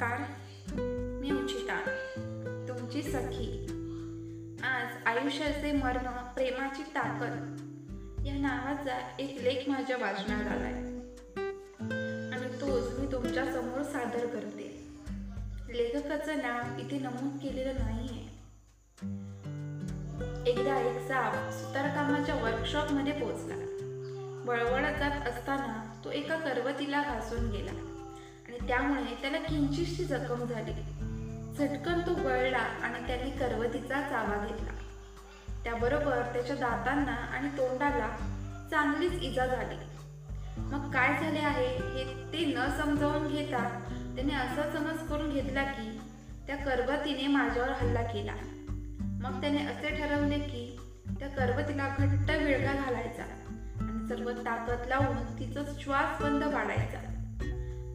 नमस्कार. मी उचिता. तुमची सखी. आज आयुष्याचे मर्म प्रेमाची ताकद या नावाचा एक लेख माझ्या वाचनात आलाय. आणि तोच मी तुमच्यासमोर सादर करते. लेखकाचं नाव इथे नमूद केलेलं नाहीये. एकदा एक साप सुतारकामाच्या वर्कशॉपमध्ये पोहोचला. वळवळत जात असताना तो एका करवतीला घासून गेला. त्यामुळे त्याला किंचितशी जखम झाली. झटकन तो वळला आणि त्याने करवतीचा चावा घेतला. त्याबरोबर त्याच्या दातांना आणि तोंडाला चांगलीच इजा झाली. मग काय झाले आहे हे ते न समजावून घेता त्याने असा समज करून घेतला की त्या करवतीने माझ्यावर हल्ला केला. मग त्याने असे ठरवले की त्या करवतीला घट्ट विळगा घालायचा आणि सर्व ताकद लावून तिचा श्वास बंद पाडायचा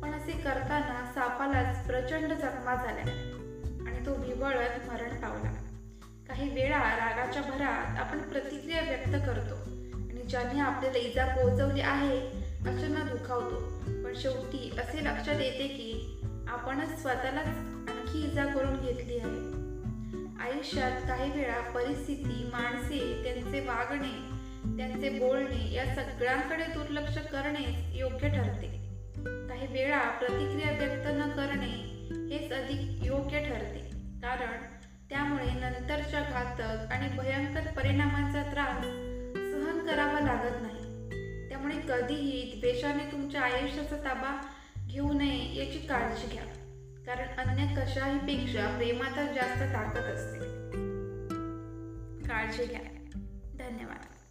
पण असे करताना सापालाच प्रचंड जखमा झाल्या आणि तो विवळत मरण पावला. काही वेळा रागाच्या भरात आपण प्रतिक्रिया व्यक्त करतो आणि ज्याने आपल्याला इजा पोहोचवली आहे अशांना दुखावतो. पण शेवटी असे लक्षात येते की आपणच स्वतःलाच आणखी इजा करून घेतली आहे. आयुष्यात काही वेळा परिस्थिती माणसे त्यांचे वागणे त्यांचे बोलणे या सगळ्यांकडे दुर्लक्ष करणे योग्य ठरते. काही वेळा प्रतिक्रिया व्यक्त न करणे हेच अधिक योग्य ठरते. कारण त्यामुळे नंतरच्या घातक आणि भयंकर परिणामांचा त्रास सहन करावा लागत नाही. त्यामुळे कधीही द्वेषाने तुमच्या आयुष्याचा ताबा घेऊ नये याची काळजी घ्या. कारण अन्य कशाही पेक्षा प्रेमातच जास्त ताकद असते. काळजी घ्या. धन्यवाद.